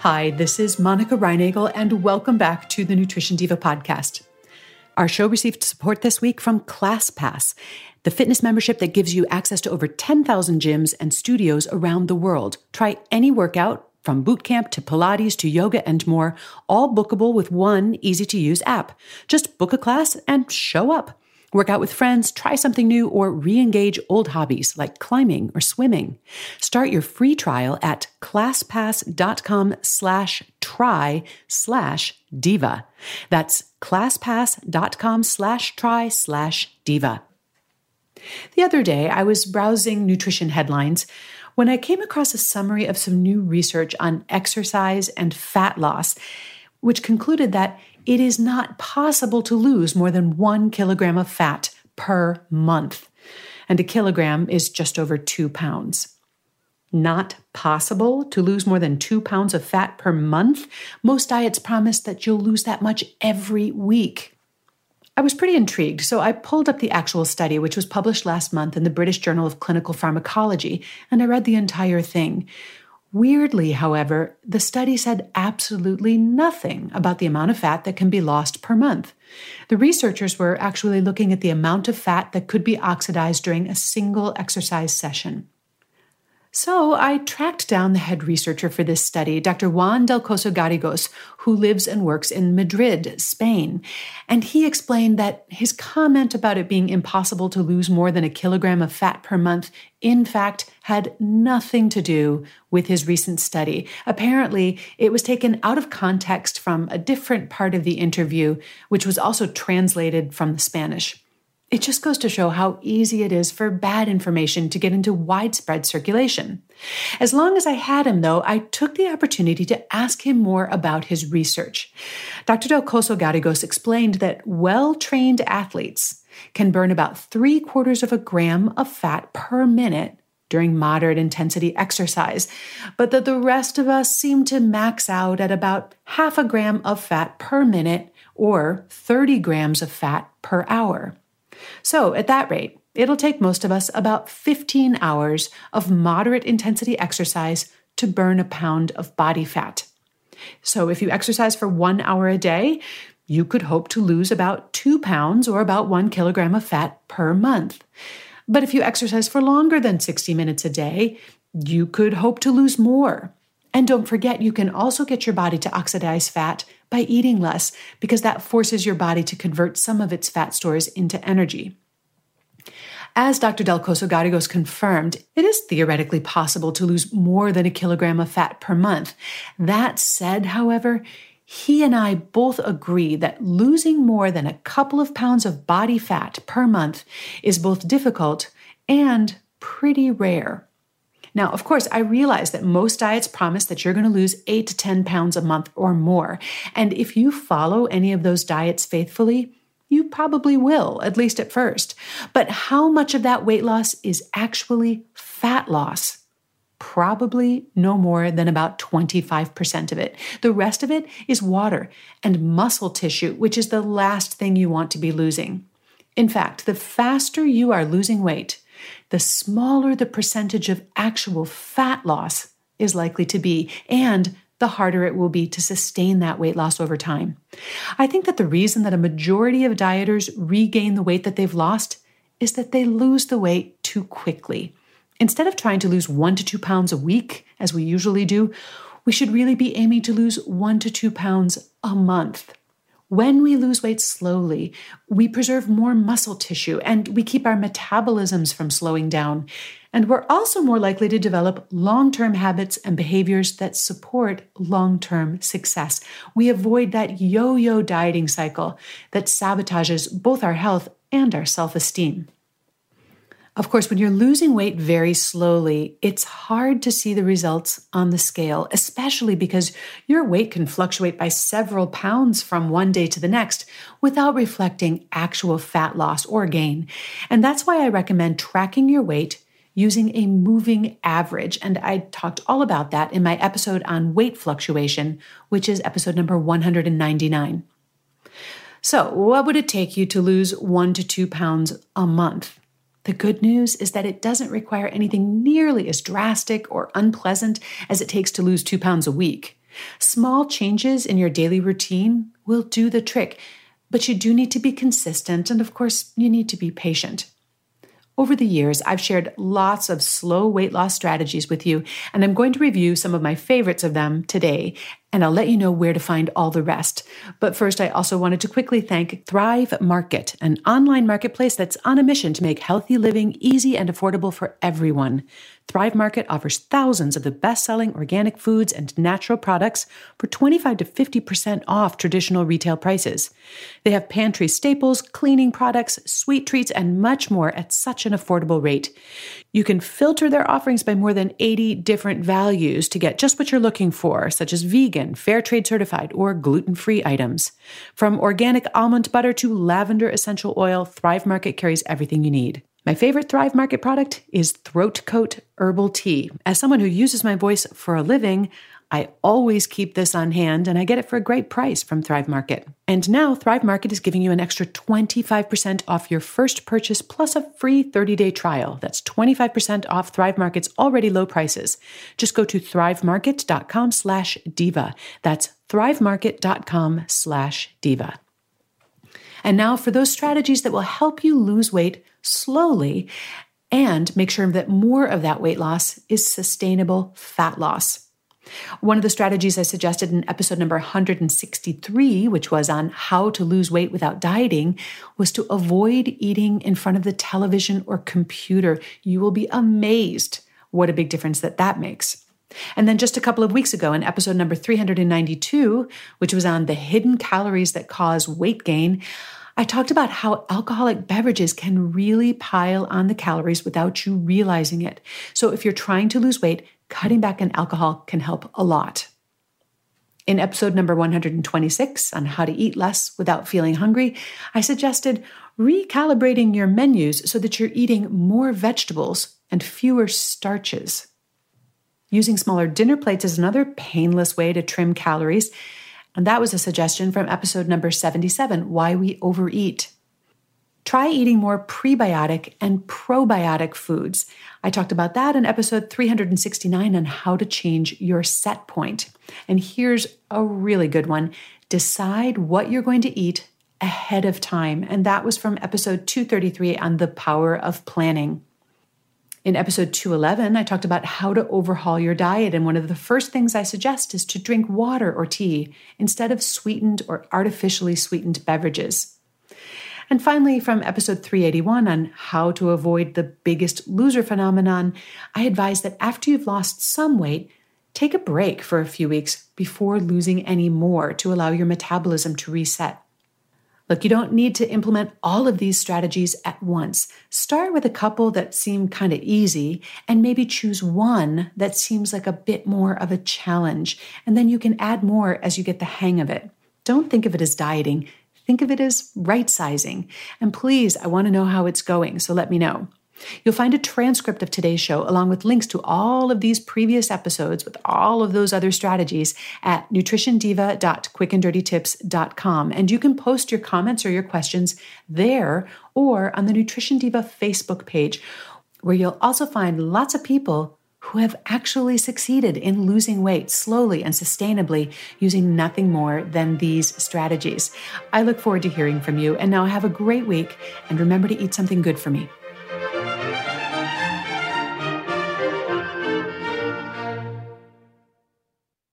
Hi, this is Monica Reinagel, and welcome back to the Nutrition Diva podcast. Our show received support this week from ClassPass, the fitness membership that gives you access to over 10,000 gyms and studios around the world. Try any workout from boot camp to Pilates to yoga and more, all bookable with one easy to use app. Just book a class and show up. Work out with friends, try something new, or re engage old hobbies like climbing or swimming. Start your free trial at classpass.com slash try slash diva. That's classpass.com slash try slash diva. The other day, I was browsing nutrition headlines when I came across a summary of some new research on exercise and fat loss, which concluded that it is not possible to lose more than one kilogram of fat per month. And a kilogram is just over two pounds. Not possible to lose more than two pounds of fat per month? Most diets promise that you'll lose that much every week. I was pretty intrigued, so I pulled up the actual study, which was published last month in the British Journal of Clinical Pharmacology, and I read the entire thing. Weirdly, however, the study said absolutely nothing about the amount of fat that can be lost per month. The researchers were actually looking at the amount of fat that could be oxidized during a single exercise session. So I tracked down the head researcher for this study, Dr. Juan del Coso Garrigos, who lives and works in Madrid, Spain. And he explained that his comment about it being impossible to lose more than a kilogram of fat per month, in fact, had nothing to do with his recent study. Apparently, it was taken out of context from a different part of the interview, which was also translated from the Spanish. It just goes to show how easy it is for bad information to get into widespread circulation. As long as I had him, though, I took the opportunity to ask him more about his research. Dr. Del Coso Garrigos explained that well trained athletes can burn about three quarters of a gram of fat per minute during moderate intensity exercise, but that the rest of us seem to max out at about half a gram of fat per minute or 30 grams of fat per hour. So, at that rate, it'll take most of us about 15 hours of moderate intensity exercise to burn a pound of body fat. So, if you exercise for one hour a day, you could hope to lose about two pounds or about one kilogram of fat per month. But if you exercise for longer than 60 minutes a day, you could hope to lose more. And don't forget, you can also get your body to oxidize fat by eating less because that forces your body to convert some of its fat stores into energy. As Dr. Del Coso Garrigos confirmed, it is theoretically possible to lose more than a kilogram of fat per month. That said, however, he and I both agree that losing more than a couple of pounds of body fat per month is both difficult and pretty rare. Now, of course, I realize that most diets promise that you're going to lose 8 to 10 pounds a month or more. And if you follow any of those diets faithfully, you probably will, at least at first. But how much of that weight loss is actually fat loss? Probably no more than about 25% of it. The rest of it is water and muscle tissue, which is the last thing you want to be losing. In fact, the faster you are losing weight, the smaller the percentage of actual fat loss is likely to be, and the harder it will be to sustain that weight loss over time. I think that the reason that a majority of dieters regain the weight that they've lost is that they lose the weight too quickly. Instead of trying to lose one to two pounds a week, as we usually do, we should really be aiming to lose one to two pounds a month. When we lose weight slowly, we preserve more muscle tissue and we keep our metabolisms from slowing down. And we're also more likely to develop long term habits and behaviors that support long term success. We avoid that yo yo dieting cycle that sabotages both our health and our self esteem. Of course, when you're losing weight very slowly, it's hard to see the results on the scale, especially because your weight can fluctuate by several pounds from one day to the next without reflecting actual fat loss or gain. And that's why I recommend tracking your weight using a moving average. And I talked all about that in my episode on weight fluctuation, which is episode number 199. So, what would it take you to lose one to two pounds a month? The good news is that it doesn't require anything nearly as drastic or unpleasant as it takes to lose two pounds a week. Small changes in your daily routine will do the trick, but you do need to be consistent, and of course, you need to be patient. Over the years, I've shared lots of slow weight loss strategies with you, and I'm going to review some of my favorites of them today and I'll let you know where to find all the rest. But first, I also wanted to quickly thank Thrive Market, an online marketplace that's on a mission to make healthy living easy and affordable for everyone. Thrive Market offers thousands of the best selling organic foods and natural products for 25 to 50% off traditional retail prices. They have pantry staples, cleaning products, sweet treats, and much more at such an affordable rate. You can filter their offerings by more than 80 different values to get just what you're looking for, such as vegan, fair trade certified, or gluten free items. From organic almond butter to lavender essential oil, Thrive Market carries everything you need. My favorite Thrive Market product is Throat Coat Herbal Tea. As someone who uses my voice for a living, I always keep this on hand and I get it for a great price from Thrive Market. And now Thrive Market is giving you an extra 25% off your first purchase plus a free 30-day trial. That's 25% off Thrive Market's already low prices. Just go to thrivemarket.com slash diva. That's thrivemarket.com slash diva. And now for those strategies that will help you lose weight slowly and make sure that more of that weight loss is sustainable fat loss. One of the strategies I suggested in episode number 163, which was on how to lose weight without dieting, was to avoid eating in front of the television or computer. You will be amazed what a big difference that that makes. And then just a couple of weeks ago, in episode number 392, which was on the hidden calories that cause weight gain, I talked about how alcoholic beverages can really pile on the calories without you realizing it. So if you're trying to lose weight, cutting back on alcohol can help a lot. In episode number 126 on how to eat less without feeling hungry, I suggested recalibrating your menus so that you're eating more vegetables and fewer starches. Using smaller dinner plates is another painless way to trim calories. And that was a suggestion from episode number 77 Why We Overeat. Try eating more prebiotic and probiotic foods. I talked about that in episode 369 on how to change your set point. And here's a really good one decide what you're going to eat ahead of time. And that was from episode 233 on the power of planning. In episode 211, I talked about how to overhaul your diet. And one of the first things I suggest is to drink water or tea instead of sweetened or artificially sweetened beverages. And finally, from episode 381 on how to avoid the biggest loser phenomenon, I advise that after you've lost some weight, take a break for a few weeks before losing any more to allow your metabolism to reset. Look, you don't need to implement all of these strategies at once. Start with a couple that seem kind of easy and maybe choose one that seems like a bit more of a challenge. And then you can add more as you get the hang of it. Don't think of it as dieting. Think of it as right sizing. And please, I want to know how it's going, so let me know. You'll find a transcript of today's show along with links to all of these previous episodes with all of those other strategies at nutritiondiva.quickanddirtytips.com. And you can post your comments or your questions there or on the Nutrition Diva Facebook page, where you'll also find lots of people who have actually succeeded in losing weight slowly and sustainably using nothing more than these strategies. I look forward to hearing from you. And now have a great week and remember to eat something good for me.